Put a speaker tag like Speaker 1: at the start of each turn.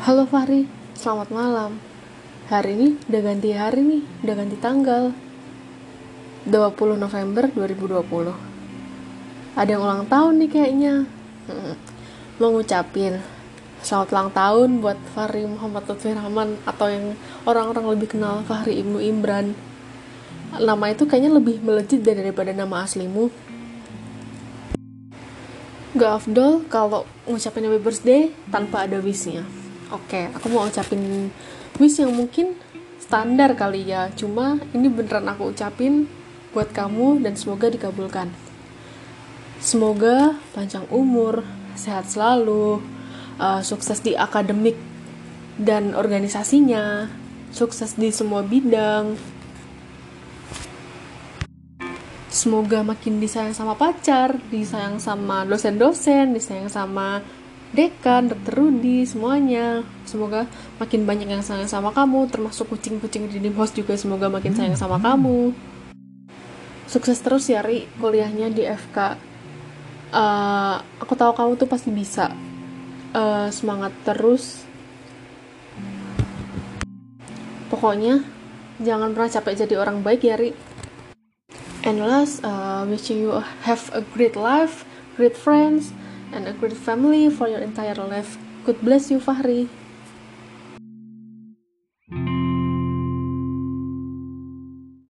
Speaker 1: Halo Fahri, selamat malam. Hari ini udah ganti hari nih, udah ganti tanggal. 20 November 2020. Ada yang ulang tahun nih kayaknya. Mau ngucapin selamat ulang tahun buat Fahri Muhammad Lutfi Rahman atau yang orang-orang lebih kenal Fahri Ibnu Imran. Nama itu kayaknya lebih melejit daripada nama aslimu. Gak afdol kalau ngucapin happy birthday tanpa ada wishnya. Oke, aku mau ucapin wish yang mungkin standar kali ya. Cuma ini beneran aku ucapin buat kamu dan semoga dikabulkan. Semoga panjang umur, sehat selalu, uh, sukses di akademik dan organisasinya, sukses di semua bidang. Semoga makin disayang sama pacar, disayang sama dosen-dosen, disayang sama dekan, dokter Rudi, semuanya. Semoga makin banyak yang sayang sama kamu, termasuk kucing-kucing di Dim House juga semoga makin sayang sama kamu. Sukses terus ya Ri, kuliahnya di FK. Uh, aku tahu kamu tuh pasti bisa. Uh, semangat terus. Pokoknya jangan pernah capek jadi orang baik ya Ri. And last, uh, wishing you have a great life, great friends, and a great family for your entire life. God bless you, Fahri.